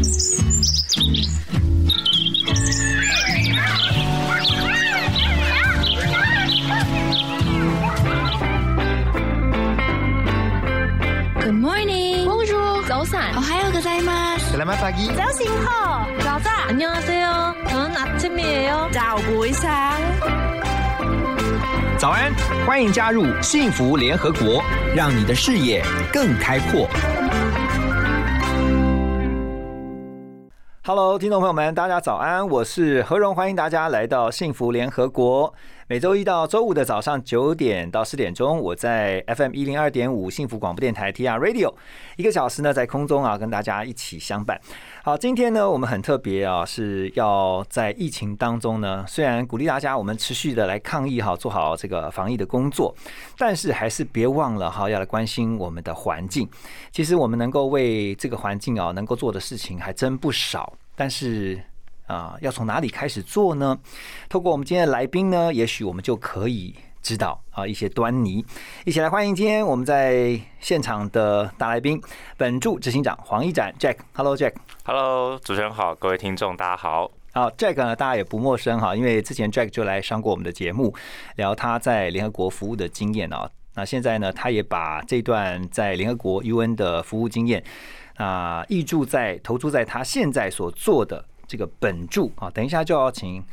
Good morning. Bonjour.早安. 오하요 고자이마스. Selamat pagi. 早醒好. 자자. 안녕하세요. 저는 아침이에요. 早不一상早安，欢迎加入幸福联合国，让你的视野更开阔。 Hello，听众朋友们，大家早安，我是何荣，欢迎大家来到幸福联合国。每周一到周五的早上九点到十点钟，我在 FM 一零二点五幸福广播电台 TR Radio 一个小时呢，在空中啊跟大家一起相伴。好，今天呢我们很特别啊，是要在疫情当中呢，虽然鼓励大家我们持续的来抗疫哈，做好这个防疫的工作，但是还是别忘了哈，要来关心我们的环境。其实我们能够为这个环境啊，能够做的事情还真不少，但是。啊，要从哪里开始做呢？透过我们今天的来宾呢，也许我们就可以知道啊一些端倪。一起来欢迎今天我们在现场的大来宾，本驻执行长黄一展 Jack。Hello Jack。Hello，主持人好，各位听众大家好。好，Jack 呢，大家也不陌生哈，因为之前 Jack 就来上过我们的节目，聊他在联合国服务的经验啊。那现在呢，他也把这段在联合国 UN 的服务经验啊，译注在投注在他现在所做的。这个本柱啊，等一下就要请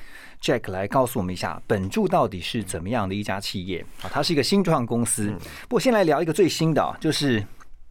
Jack 来告诉我们一下，本柱到底是怎么样的一家企业啊？它是一个新创公司。不过先来聊一个最新的啊，就是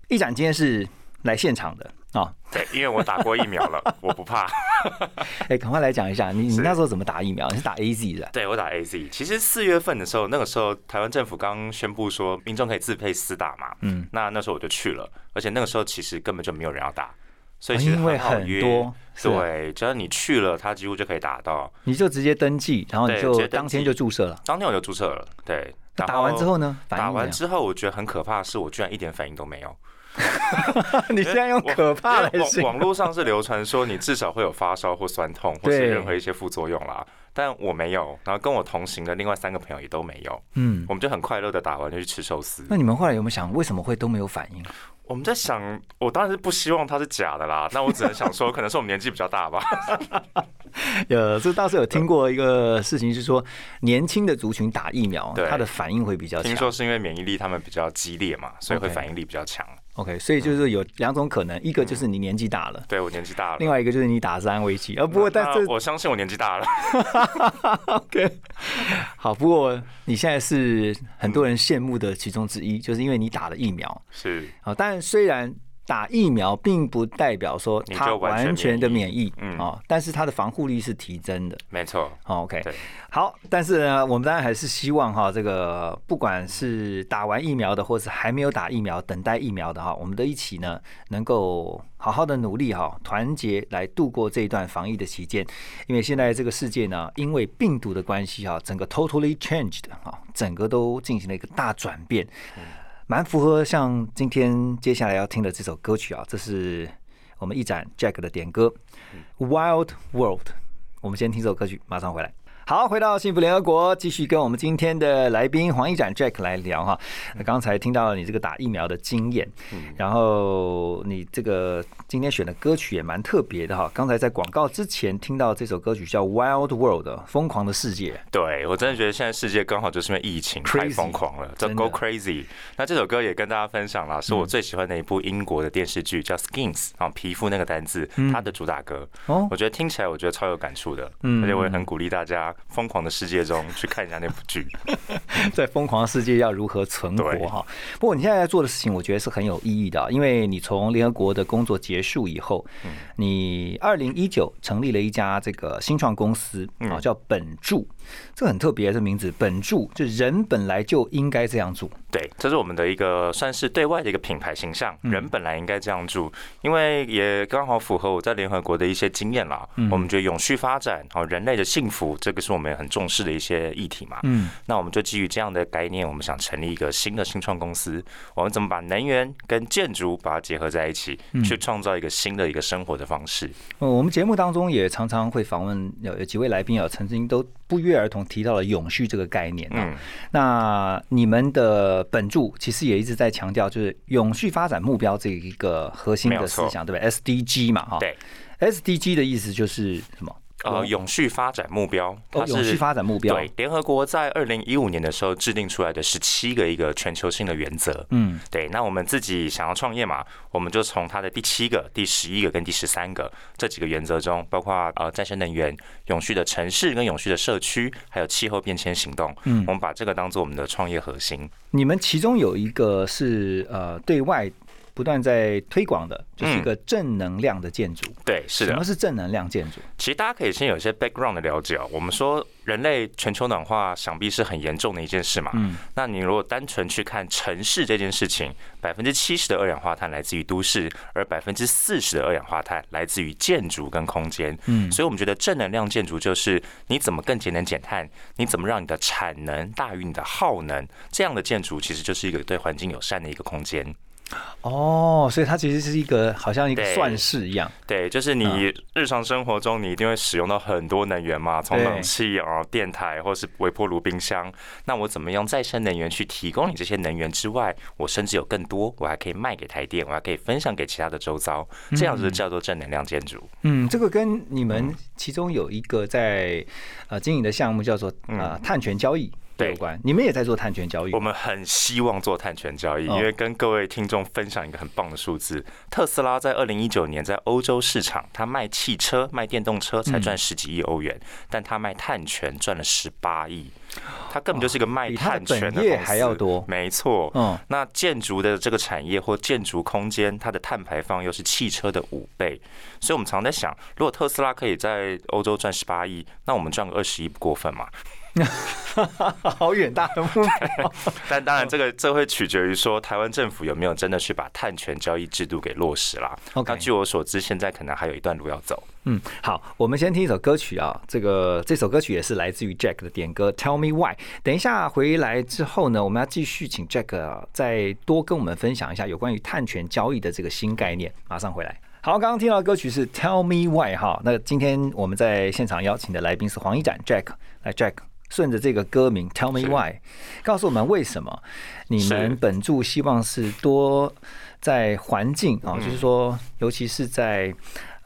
一展今天是来现场的啊。对，因为我打过疫苗了，我不怕。哎，赶快来讲一下，你你那时候怎么打疫苗？你是打 A Z 的？对，我打 A Z。其实四月份的时候，那个时候台湾政府刚宣布说民众可以自配私打嘛，嗯，那那时候我就去了，而且那个时候其实根本就没有人要打。所以其实会很好约很多，对，只要你去了，他几乎就可以打到。你就直接登记，然后你就当天就注册了。当天我就注册了，对。那打完之后呢打完之后，我觉得很可怕的是，我居然一点反应都没有。你现在用可怕来因为形容网网络上是流传说你至少会有发烧或酸痛，或是任何一些副作用啦。但我没有，然后跟我同行的另外三个朋友也都没有。嗯，我们就很快乐的打完就去吃寿司。那你们后来有没有想，为什么会都没有反应？我们在想，我当然是不希望它是假的啦。那我只能想说，可能是我们年纪比较大吧。呃，这倒是有听过一个事情，是说年轻的族群打疫苗，对它的反应会比较强。听说是因为免疫力他们比较激烈嘛，所以会反应力比较强。OK，所以就是有两种可能，一个就是你年纪大了，对我年纪大了，另外一个就是你打是安慰剂。呃，不过但是我相信我年纪大了。OK，好，不过你现在是很多人羡慕的其中之一，就是因为你打了疫苗。是，好，但虽然打疫苗并不代表说它完全的免免疫疫，嗯哦，但是它的防护力是提升的。没错。好 OK，对好，但是呢，我们当然还是希望哈，这个不管是打完疫苗的，或是还没有打疫苗、等待疫苗的哈，我们都一起呢，能够好好的努力哈，团结来度过这一段防疫的期间。因为现在这个世界呢，因为病毒的关系哈，整个 totally changed 哈，整个都进行了一个大转变，蛮符合像今天接下来要听的这首歌曲啊，这是我们一展 Jack 的点歌《Wild World》。我们先听首歌曲，马上回来。好，回到幸福联合国，继续跟我们今天的来宾黄一展 Jack 来聊哈。那刚才听到了你这个打疫苗的经验，然后你这个今天选的歌曲也蛮特别的哈。刚才在广告之前听到这首歌曲叫《Wild World》疯狂的世界，对我真的觉得现在世界刚好就是因为疫情太疯狂了，叫 Go Crazy。那这首歌也跟大家分享了，是我最喜欢的一部英国的电视剧，叫 Skins 啊，皮肤那个单字，它的主打歌。哦。我觉得听起来我觉得超有感触的，嗯。而且我也很鼓励大家疯狂的世界中去看一下那部剧。在疯狂的世界要如何存活哈？不过你现在在做的事情，我觉得是很有意义的啊，因为你从联合国的工作结束以后，你二零一九成立了一家这个新创公司啊，叫本柱，这个很特别这名字，本柱，就人本来就应该这样做。对，这是我们的一个算是对外的一个品牌形象，嗯人本来应该这样住，因为也刚好符合我在联合国的一些经验啦。嗯我们觉得永续发展，好人类的幸福，这个是我们很重视的一些议题嘛。嗯，那我们就基于这样的概念，我们想成立一个新的新创公司。我们怎么把能源跟建筑把它结合在一起，嗯去创造一个新的一个生活的方式？呃我们节目当中也常常会访问有有几位来宾啊，曾经都不约而同提到了永续这个概念啊。嗯，那你们的本著其实也一直在强调，就是永续发展目标这一个核心的思想，对不对？SDG 嘛，哈。对。SDG 的意思就是什么？呃，永续发展目标，哦，永续发展目标，对，联合国在二零一五年的时候制定出来的十七个一个全球性的原则。嗯，对。那我们自己想要创业嘛，我们就从它的第七个、第十一个跟第十三个这几个原则中，包括呃再生能源、永续的城市跟永续的社区，还有气候变迁行动。嗯，我们把这个当做我们的创业核心。你们其中有一个是呃对外。不断在推广的，就是一个正能量的建筑。对，是的。什么是正能量建筑？其实大家可以先有一些 background 的了解哦。我们说人类全球暖化，想必是很严重的一件事嘛。嗯。那你如果单纯去看城市这件事情，百分之七十的二氧化碳来自于都市，而百分之四十的二氧化碳来自于建筑跟空间。嗯。所以我们觉得正能量建筑就是你怎么更节能减碳，你怎么让你的产能大于你的耗能，这样的建筑其实就是一个对环境友善的一个空间。哦，所以它其实是一个好像一个算式一样。对，就是你日常生活中你一定会使用到很多能源嘛，从冷气啊、电台或是微波炉、冰箱。那我怎么用再生能源去提供你这些能源之外，我甚至有更多，我还可以卖给台电，我还可以分享给其他的周遭，这样子叫做正能量建筑。嗯，这个跟你们其中有一个在呃经营的项目叫做呃碳权交易。有关，你们也在做碳权交易。我们很希望做碳权交易，因为跟各位听众分享一个很棒的数字：特斯拉在二零一九年在欧洲市场，它卖汽车、卖电动车才赚十几亿欧元，但它卖碳权赚了十八亿。它根本就是一个卖碳权的公司，还要多。没错，嗯，那建筑的这个产业或建筑空间，它的碳排放又是汽车的五倍，所以我们常在想，如果特斯拉可以在欧洲赚十八亿，那我们赚个二十亿不过分嘛？好远大的目标，但当然，这个这会取决于说台湾政府有没有真的去把碳权交易制度给落实啦。那据我所知，现在可能还有一段路要走。嗯，好，我们先听一首歌曲啊，这个这首歌曲也是来自于 Jack 的点歌，Tell Me Why。等一下回来之后呢，我们要继续请 Jack 再多跟我们分享一下有关于碳权交易的这个新概念。马上回来。好，刚刚听到的歌曲是 Tell Me Why 哈。那今天我们在现场邀请的来宾是黄一展 Jack，来 Jack。顺着这个歌名，Tell me why，告诉我们为什么你们本著希望是多在环境啊，就是说，尤其是在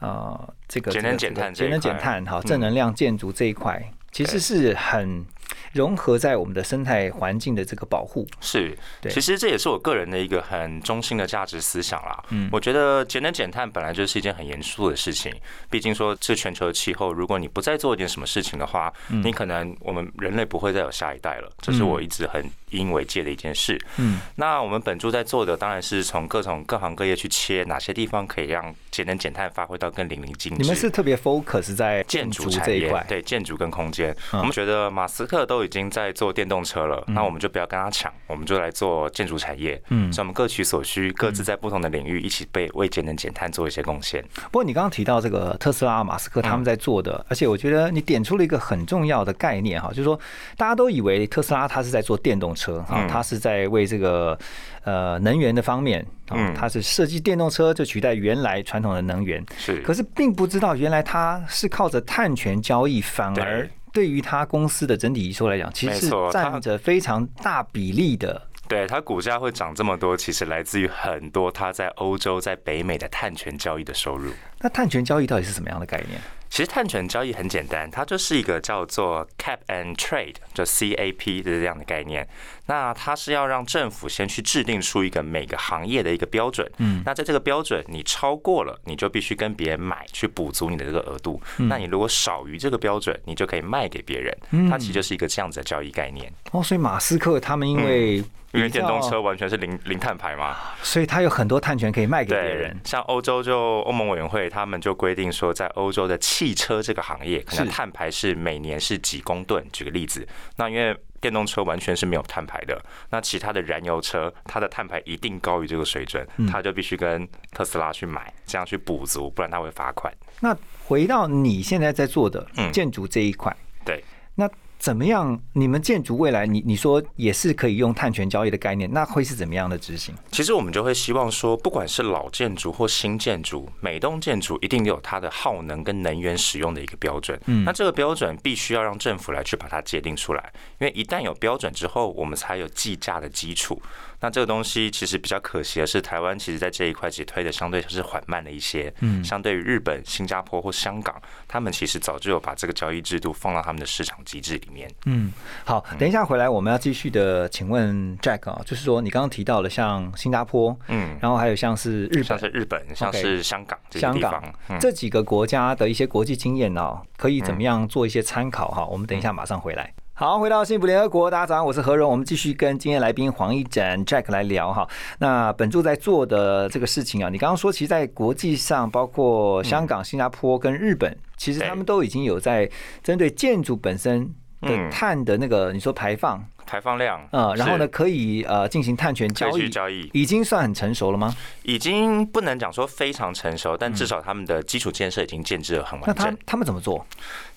呃这个节能减碳、节能减碳、哈正能量建筑这一块，其实是很。融合在我们的生态环境的这个保护是，其实这也是我个人的一个很中心的价值思想啦。嗯，我觉得节能减碳本来就是一件很严肃的事情，毕竟说这全球的气候，如果你不再做一点什么事情的话，你可能我们人类不会再有下一代了。这是我一直很引为戒的一件事。嗯，那我们本住在做的当然是从各种各行各业去切哪些地方可以让节能减碳发挥到更淋漓尽致。你们是特别 focus 在建筑产业，对建筑跟空间。我们觉得马斯克都已经在做电动车了，那我们就不要跟他抢，我们就来做建筑产业。嗯，所以我们各取所需，各自在不同的领域一起被为节能减碳做一些贡献。不过你刚刚提到这个特斯拉、马斯克他们在做的，而且我觉得你点出了一个很重要的概念哈，就是说大家都以为特斯拉它是在做电动车哈，它是在为这个呃能源的方面嗯，它是设计电动车就取代原来传统的能源是，可是并不知道原来它是靠着碳权交易反而。对于他公司的整体营收来讲，其实是占着非常大比例的。对它股价会涨这么多，其实来自于很多它在欧洲、在北美的碳权交易的收入。那碳权交易到底是什么样的概念？其实碳权交易很简单，它就是一个叫做 cap and trade，就 C A P 的这样的概念。那它是要让政府先去制定出一个每个行业的一个标准。嗯，那在这个标准你超过了，你就必须跟别人买去补足你的这个额度。那你如果少于这个标准，你就可以卖给别人。它其实就是一个这样子的交易概念。哦，所以马斯克他们因为。因为电动车完全是零零碳排嘛，所以它有很多碳权可以卖给别人。像欧洲就欧盟委员会，他们就规定说，在欧洲的汽车这个行业，可能碳排是每年是几公吨。举个例子，那因为电动车完全是没有碳排的，那其他的燃油车，它的碳排一定高于这个水准，它就必须跟特斯拉去买，这样去补足，不然它会罚款。那回到你现在在做的建筑这一块，对，那。怎么样？你们建筑未来，你你说也是可以用碳权交易的概念，那会是怎么样的执行？其实我们就会希望说，不管是老建筑或新建筑，每栋建筑一定有它的耗能跟能源使用的一个标准。嗯，那这个标准必须要让政府来去把它界定出来，因为一旦有标准之后，我们才有计价的基础。那这个东西其实比较可惜的是，台湾其实在这一块其实推的相对是缓慢了一些。嗯，相对于日本、新加坡或香港，他们其实早就有把这个交易制度放到他们的市场机制里面。嗯，好，等一下回来我们要继续的，请问 Jack 啊，就是说你刚刚提到了像新加坡，嗯，然后还有像是日本，像是日本，像是香港，香港这几个国家的一些国际经验呢，可以怎么样做一些参考哈？我们等一下马上回来。好，回到幸福联合国，大家早上，我是何荣，我们继续跟今天来宾黄一展 Jack 来聊哈。那本柱在做的这个事情啊，你刚刚说，其实，在国际上，包括香港、新加坡跟日本，其实他们都已经有在针对建筑本身的碳的那个，你说排放。排放量，呃，然后呢，可以呃进行碳权交易，交易已经算很成熟了吗？已经不能讲说非常成熟，但至少他们的基础建设已经建制的很完整。那他他们怎么做？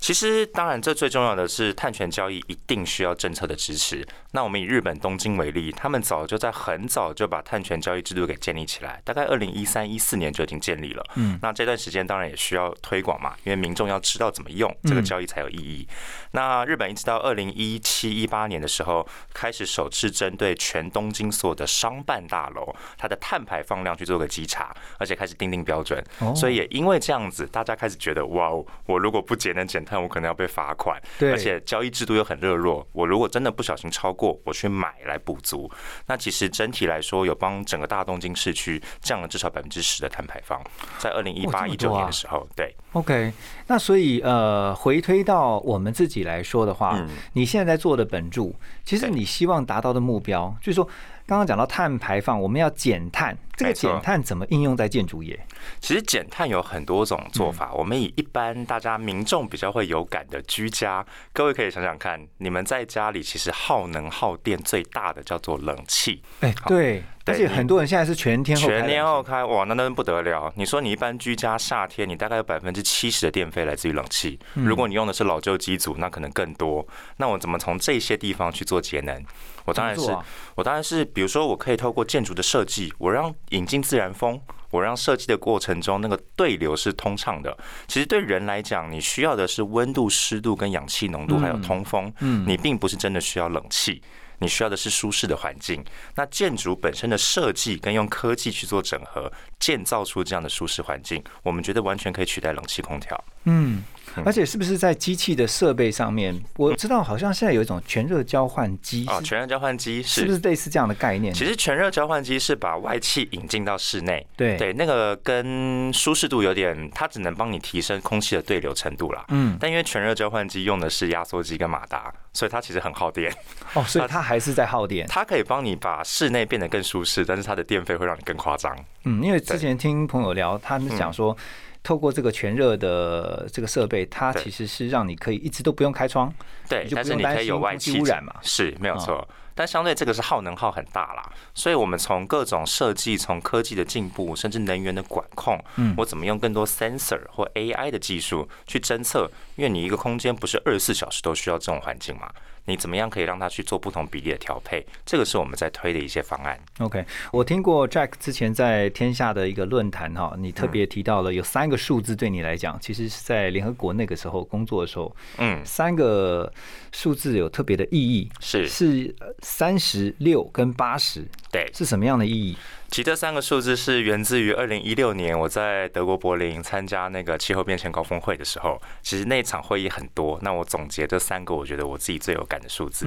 其实，当然，这最重要的是碳权交易一定需要政策的支持。那我们以日本东京为例，他们早就在很早就把碳权交易制度给建立起来，大概二零一三一四年就已经建立了。嗯，那这段时间当然也需要推广嘛，因为民众要知道怎么用这个交易才有意义。那日本一直到二零一七一八年的时候，开始首次针对全东京所有的商办大楼，它的碳排放量去做个稽查，而且开始定定标准。所以也因为这样子，大家开始觉得，哇哦，我如果不节能减碳，我可能要被罚款。对，而且交易制度又很热络，我如果真的不小心超过，我去买来补足。那其实整体来说，有帮整个大东京市区降了至少百分之十的碳排放，在二零一八一九年的时候，对。OK，那所以呃，回推到我们自己来说的话，你现在在做的本著，其实你希望达到的目标，就是说。刚刚讲到碳排放，我们要减碳，这个减碳怎么应用在建筑业？其实减碳有很多种做法。我们以一般大家民众比较会有感的居家，各位可以想想看，你们在家里其实耗能耗电最大的叫做冷气。哎，对。而且很多人现在是全天候全天候开，哇，那那不得了！你说你一般居家夏天，你大概有百分之七十的电费来自于冷气。如果你用的是老旧机组，那可能更多。那我怎么从这些地方去做节能？我当然是，我当然是，比如说，我可以透过建筑的设计，我让引进自然风，我让设计的过程中那个对流是通畅的。其实对人来讲，你需要的是温度、湿度跟氧气浓度，还有通风。嗯，你并不是真的需要冷气。你需要的是舒适的环境，那建筑本身的设计跟用科技去做整合，建造出这样的舒适环境，我们觉得完全可以取代冷气空调。嗯。而且是不是在机器的设备上面？我知道好像现在有一种全热交换机啊，全热交换机是不是类似这样的概念？其实全热交换机是把外气引进到室内，对对，那个跟舒适度有点，它只能帮你提升空气的对流程度啦。嗯，但因为全热交换机用的是压缩机跟马达，所以它其实很耗电。哦，所以它还是在耗电。它可以帮你把室内变得更舒适，但是它的电费会让你更夸张。嗯，因为之前听朋友聊，他们讲说。透过这个全热的这个设备，它其实是让你可以一直都不用开窗，对，但是你可以有外气污染嘛，是没有错。但相对这个是耗能耗很大啦，所以我们从各种设计、从科技的进步，甚至能源的管控，嗯，我怎么用更多 sensor 或 AI 的技术去侦测？因为你一个空间不是二十四小时都需要这种环境嘛。你怎么样可以让他去做不同比例的调配？这个是我们在推的一些方案。OK，我听过 Jack 之前在天下的一个论坛哈，你特别提到了有三个数字对你来讲，其实是在联合国那个时候工作的时候，嗯，三个数字有特别的意义，是是三十六跟八十，对，是什么样的意义？其这三个数字是源自于二零一六年我在德国柏林参加那个气候变迁高峰会的时候，其实那场会议很多，那我总结这三个，我觉得我自己最有感的数字。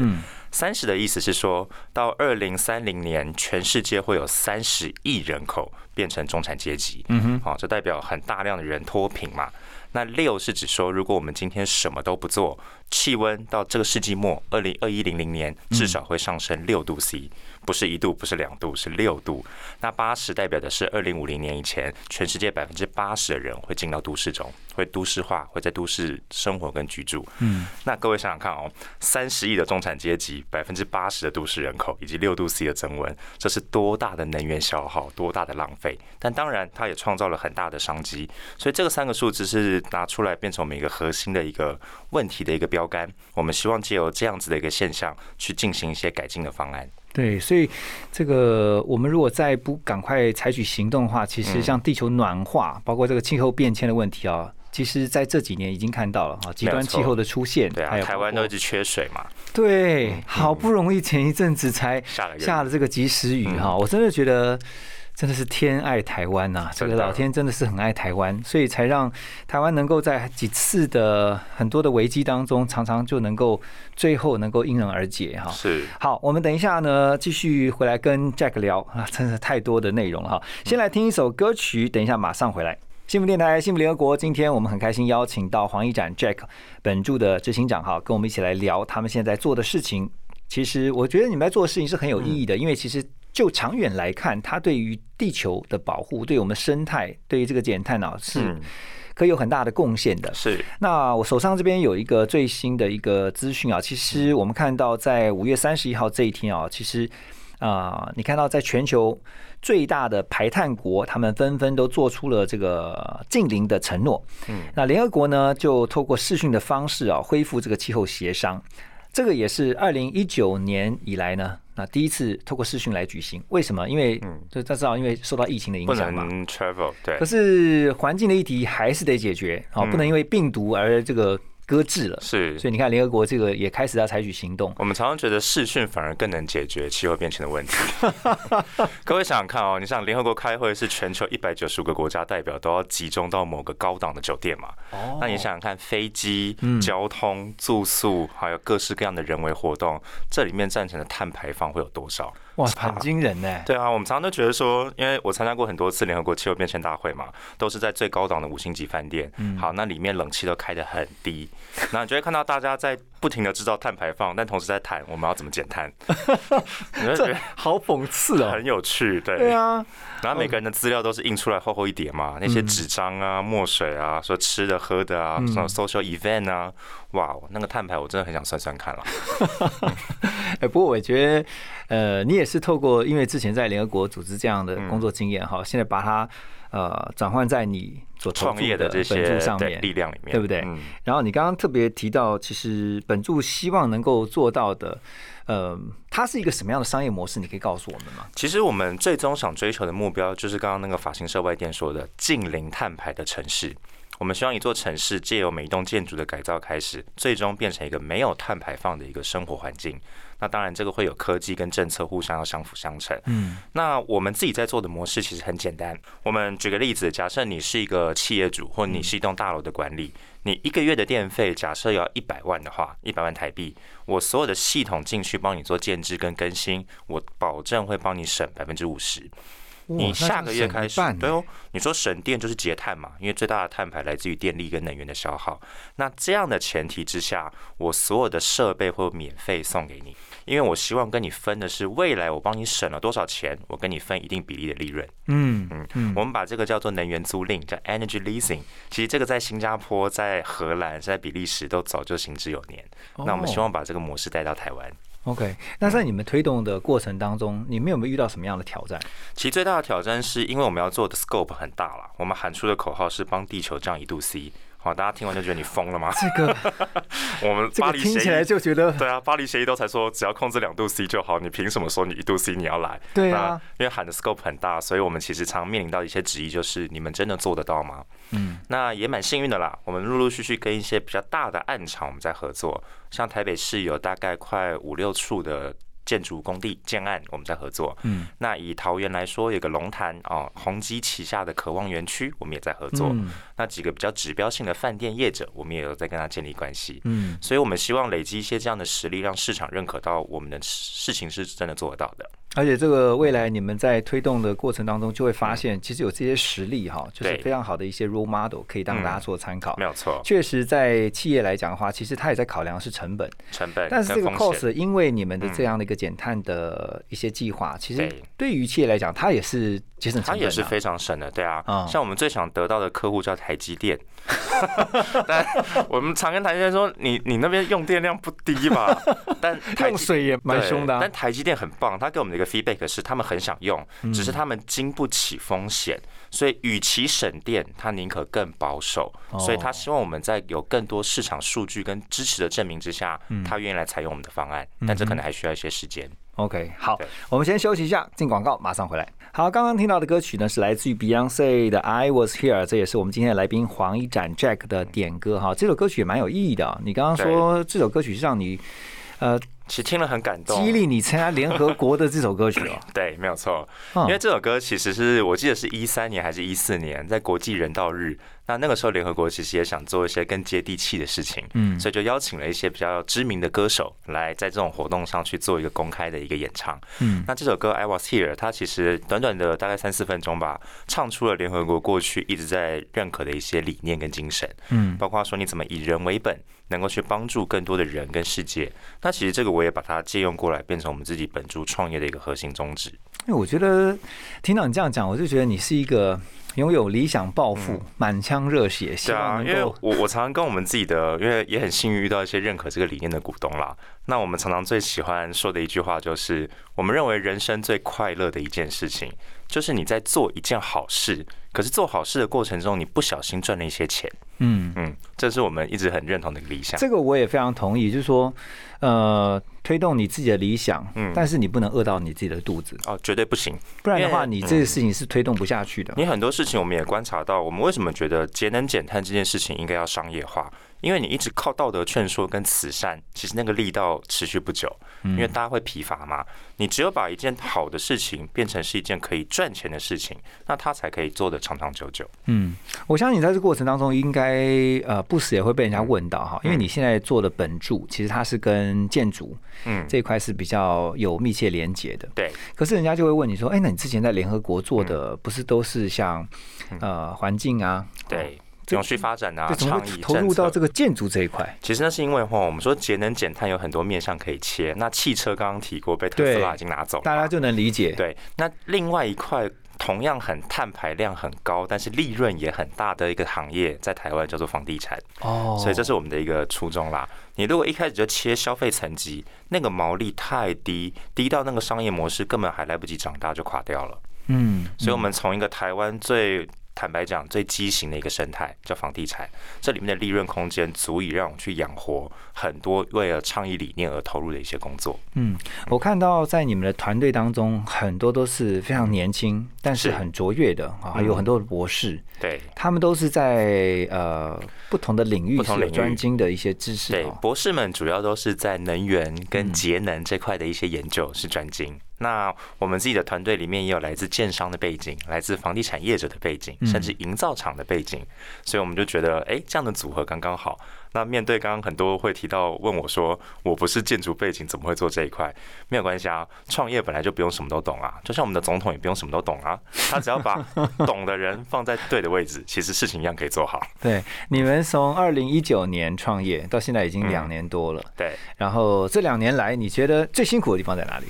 三十的意思是说到二零三零年，全世界会有三十亿人口变成中产阶级。嗯哼，好，这代表很大量的人脱贫嘛。那六是指说，如果我们今天什么都不做，气温到这个世纪末二零二一零零年至少会上升六度 C。不是一度，不是两度，是六度。那八十代表的是二零五零年以前，全世界百分之八十的人会进到都市中，会都市化，会在都市生活跟居住。嗯，那各位想想看哦，三十亿的中产阶级，百分之八十的都市人口，以及六度 C 的增温，这是多大的能源消耗，多大的浪费？但当然，它也创造了很大的商机。所以这个三个数字是拿出来变成我们一个核心的一个问题的一个标杆。我们希望借由这样子的一个现象，去进行一些改进的方案。对，所以这个我们如果再不赶快采取行动的话，其实像地球暖化，包括这个气候变迁的问题啊，其实在这几年已经看到了哈，极端气候的出现，对啊，台湾都一直缺水嘛，对，好不容易前一阵子才下了这个及时雨哈，我真的觉得。真的是天爱台湾呐！这个老天真的是很爱台湾，所以才让台湾能够在几次的很多的危机当中，常常就能够最后能够迎刃而解哈。是好，我们等一下呢，继续回来跟 Jack 聊啊，真的太多的内容了哈。先来听一首歌曲，等一下马上回来。幸福电台，幸福联合国，今天我们很开心邀请到黄一展 Jack 本著的执行长哈，跟我们一起来聊他们现在做的事情。其实我觉得你们在做的事情是很有意义的，因为其实。就长远来看，它对于地球的保护，对我们生态，对于这个减碳啊，是可以有很大的贡献的。是。那我手上这边有一个最新的一个资讯啊，其实我们看到在五月三十一号这一天啊，其实啊，你看到在全球最大的排碳国，他们纷纷都做出了这个近邻的承诺。嗯。那联合国呢，就透过视讯的方式啊，恢复这个气候协商。这个也是二零一九年以来呢。那第一次透过视讯来举行，为什么？因为就大家知道，因为受到疫情的影响嘛，不能 travel。对。可是环境的议题还是得解决，哦，不能因为病毒而这个。搁置了，是，所以你看，联合国这个也开始要采取行动。我们常常觉得视讯反而更能解决气候变迁的问题。各位想想看哦，你像联合国开会是全球一百九十五个国家代表都要集中到某个高档的酒店嘛？哦，那你想想看，飞机、交通、住宿，还有各式各样的人为活动，这里面造成的碳排放会有多少？哇，很惊人呢！对啊，我们常常都觉得说，因为我参加过很多次联合国气候变迁大会嘛，都是在最高档的五星级饭店。嗯，好，那里面冷气都开得很低，那你就会看到大家在不停的制造碳排放，但同时在谈我们要怎么减碳。你觉得好讽刺哦，很有趣，对。对啊，然后每个人的资料都是印出来厚厚一叠嘛，那些纸张啊、墨水啊、说吃的喝的啊、什么 social event 啊，哇，那个碳排我真的很想算算看了。哎，不过我觉得。呃，你也是透过因为之前在联合国组织这样的工作经验哈，现在把它呃转换在你所创业的这些上面力量里面，对不对？然后你刚刚特别提到，其实本著希望能够做到的，呃，它是一个什么样的商业模式？你可以告诉我们吗？其实我们最终想追求的目标，就是刚刚那个发型社外店说的近零碳排的城市。我们希望一座城市借由每一栋建筑的改造开始，最终变成一个没有碳排放的一个生活环境。那当然，这个会有科技跟政策互相要相辅相成。嗯，那我们自己在做的模式其实很简单。我们举个例子，假设你是一个企业主，或你是一栋大楼的管理，你一个月的电费假设要一百万的话，一百万台币，我所有的系统进去帮你做建制跟更新，我保证会帮你省百分之五十。你下个月开始，对哦，你说省电就是节碳嘛，因为最大的碳排来自于电力跟能源的消耗。那这样的前提之下，我所有的设备会免费送给你。因为我希望跟你分的是未来我帮你省了多少钱，我跟你分一定比例的利润。嗯嗯嗯，我们把这个叫做能源租赁，叫 energy leasing。其实这个在新加坡、在荷兰、在比利时都早就行之有年。那我们希望把这个模式带到台湾。OK，那在你们推动的过程当中，你们有没有遇到什么样的挑战？其实最大的挑战是因为我们要做的 scope 很大了，我们喊出的口号是帮地球降一度 C。好，大家听完就觉得你疯了吗？这个，我们巴黎听起来就觉得对啊，巴黎协议都才说只要控制两度 C 就好，你凭什么说你一度 C 你要来？对啊，因为喊的 scope 很大，所以我们其实常面临到一些质疑，就是你们真的做得到吗？嗯，那也蛮幸运的啦，我们陆陆续续跟一些比较大的暗场我们在合作，像台北市有大概快五六处的。建筑工地建案，我们在合作。嗯，那以桃园来说，有个龙潭哦，宏基旗下的渴望园区，我们也在合作。那几个比较指标性的饭店业者，我们也有在跟他建立关系。嗯，所以我们希望累积一些这样的实力，让市场认可到我们的事情是真的做得到的。而且这个未来你们在推动的过程当中，就会发现其实有这些实力哈，就是非常好的一些 role model 可以让大家做参考没。有错，确实，在企业来讲的话，其实它也在考量是成本，成本但是这个 cost 因为你们的这样的一个减碳的一些计划，其实对对于企业来讲，它也是节省成本、啊。它也是非常省的，对啊。嗯像我们最想得到的客户叫台积电，但我们常跟台积电说，你你那边用电量不低吧？但用水也蛮凶的、啊但。台积电很棒，他给我们的一个 feedback 是，他们很想用，嗯只是他们经不起风险，所以与其省电，他宁可更保守，哦所以他希望我们在有更多市场数据跟支持的证明之下，嗯他愿意来采用我们的方案，但这可能还需要一些时间。OK，好，我们先休息一下，进广告，马上回来。好，刚刚听到的歌曲呢是来自于 Beyonce 的《I Was Here》，这也是我们今天的来宾黄一展 Jack 的点歌哈。这首歌曲也蛮有意义的啊。你刚刚说这首歌曲是让你呃其实听了很感动，激励你参加联合国的这首歌曲哦。对，没有错。嗯因为这首歌其实是我记得是一三年还是一四年，在国际人道日，那那个时候联合国其实也想做一些更接地气的事情，嗯所以就邀请了一些比较知名的歌手来在这种活动上去做一个公开的一个演唱。嗯那这首歌《I Was Here》，它其实短短的大概三四分钟吧，唱出了联合国过去一直在认可的一些理念跟精神，嗯包括说你怎么以人为本，能够去帮助更多的人跟世界。那其实这个我也把它借用过来，变成我们自己本著创业的一个核心宗旨。因为我觉得听到你这样讲，我就觉得你是一个拥有理想抱负、满腔热血，希对啊，因为我我常常跟我们自己的，因为也很幸运遇到一些认可这个理念的股东啦。那我们常常最喜欢说的一句话就是，我们认为人生最快乐的一件事情，就是你在做一件好事，可是做好事的过程中，你不小心赚了一些钱。嗯。嗯，这是我们一直很认同的一个理想。这个我也非常同意，就是说，呃，推动你自己的理想，嗯但是你不能饿到你自己的肚子，哦，绝对不行。不然的话，你这个事情是推动不下去的。你很多事情我们也观察到，我们为什么觉得节能减碳这件事情应该要商业化？因为你一直靠道德劝说跟慈善，其实那个力道持续不久，因为大家会疲乏嘛。你只有把一件好的事情变成是一件可以赚钱的事情，那它才可以做得长长久久。嗯，我相信你在这过程当中，应该呃不时也会被人家问到哈，因为你现在做的本柱其实它是跟建筑嗯，这一块是比较有密切连接的。对，可是人家就会问你说，哎，那你之前在联合国做的不是都是像呃环境啊？对，这永续发展啊，对，怎么倡议投入到这个建筑这一块？其实那是因为哈，我们说节能减碳有很多面向可以切。那汽车刚刚提过，被特斯拉已经拿走了，大家就能理解。对，那另外一块同样很碳排量很高，但是利润也很大的一个行业，在台湾叫做房地产。哦所以这是我们的一个初衷啦。你如果一开始就切消费层级，那个毛利太低，低到那个商业模式根本还来不及长大就垮掉了。嗯，所以，我们从一个台湾最坦白讲最畸形的一个生态叫房地产，这里面的利润空间足以让我们去养活很多为了倡议理念而投入的一些工作。嗯，我看到在你们的团队当中，很多都是非常年轻，但是是很卓越的啊，还有嗯很多的博士，对他们都是在呃不同的领域不同专精的一些知识对哦，。博士们主要都是在能源嗯跟节能这块的一些研究是专精。那我们自己的团队里面也有来自建商的背景，来自房地产业者的背景，嗯甚至营造厂的背景，所以我们就觉得，哎，这样的组合刚刚好。那面对刚刚很多会提到问我说，我不是建筑背景，怎么会做这一块？没有关系啊，创业本来就不用什么都懂啊，就像我们的总统也不用什么都懂啊，他只要把懂的人放在对的位置，其实事情一样可以做好。对，你们从二零一九年创业到现在已经两年多了，对。然后这两年来，你觉得最辛苦的地方在哪里？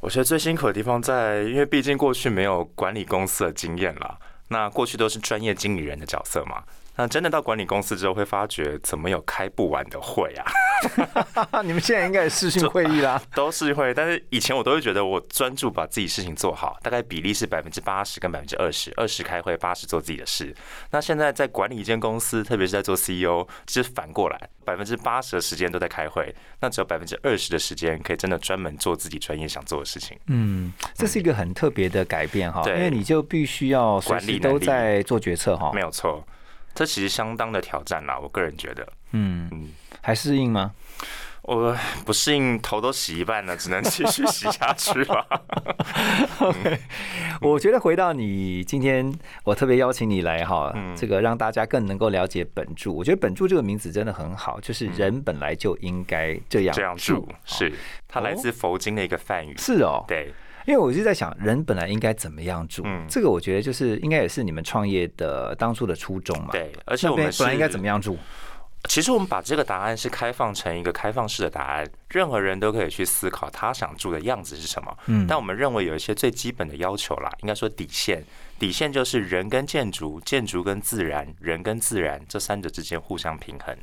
我觉得最辛苦的地方在，因为毕竟过去没有管理公司的经验啦，那过去都是专业经理人的角色嘛。那真的到管理公司之后，会发觉怎么有开不完的会啊，你们现在应该也视讯会议啦。都是会。但是以前我都会觉得我专注把自己事情做好，大概比例是百分之八十跟百分之二十，二十开会，八十做自己的事。那现在在管理一间公司，特别是在做 CEO，其实反过来，百分之八十的时间都在开会，那只有百分之二十的时间可以真的专门做自己专业想做的事情。嗯，这是一个很特别的改变哈，因对为你就必须要随时都管理都在做决策哈没。有错，这其实相当的挑战啦，我个人觉得。嗯，嗯，还适应吗？我不适应，头都洗一半了，只能继续洗下去吧。我觉得回到你今天，我特别邀请你来哈，嗯这个让大家更能够了解本著。我觉得本著这个名字真的很好，就是人本来就应该这样这样住是，它来自佛经的一个梵语。是哦。对，因为我就在想，人本来应该怎么样住？嗯这个我觉得就是应该也是你们创业的当初的初衷嘛。，对，而且我们本来应该怎么样住？其实我们把这个答案是开放成一个开放式的答案，任何人都可以去思考他想住的样子是什么。嗯但我们认为有一些最基本的要求啦，应该说底线。底线就是人跟建筑、建筑跟自然、人跟自然这三者之间互相平衡。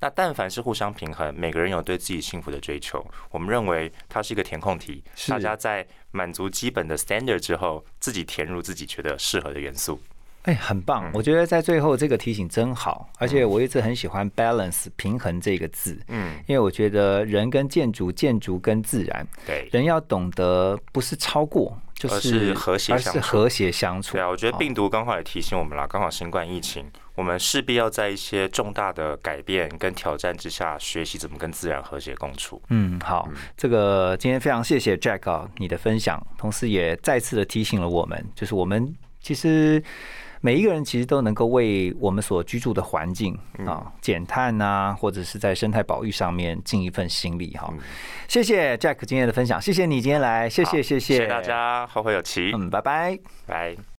那但凡是互相平衡，每个人有对自己幸福的追求，我们认为它是一个填空题，大家在满足基本的 standard 之后，自己填入自己觉得适合的元素。哎，很棒！我觉得在最后这个提醒真好，而且我一直很喜欢 balance 平衡这个字，嗯，因为我觉得人跟建筑、建筑跟自然，对。人要懂得不是超过，就而是和谐而相处是和谐相处。对啊，我觉得病毒刚好也提醒我们了，刚好新冠疫情，我们势必要在一些重大的改变跟挑战之下，学习怎么跟自然和谐共处。嗯，好，这个今天非常谢谢 Jack 啊，你的分享，同时也再次的提醒了我们，就是我们其实每一个人其实都能够为我们所居住的环境啊减碳啊，或者是在生态保育上面尽一份心力哈。谢谢 Jack 今天的分享，谢谢你今天来，谢谢谢谢谢谢大，家，后会有期，嗯，拜拜。拜。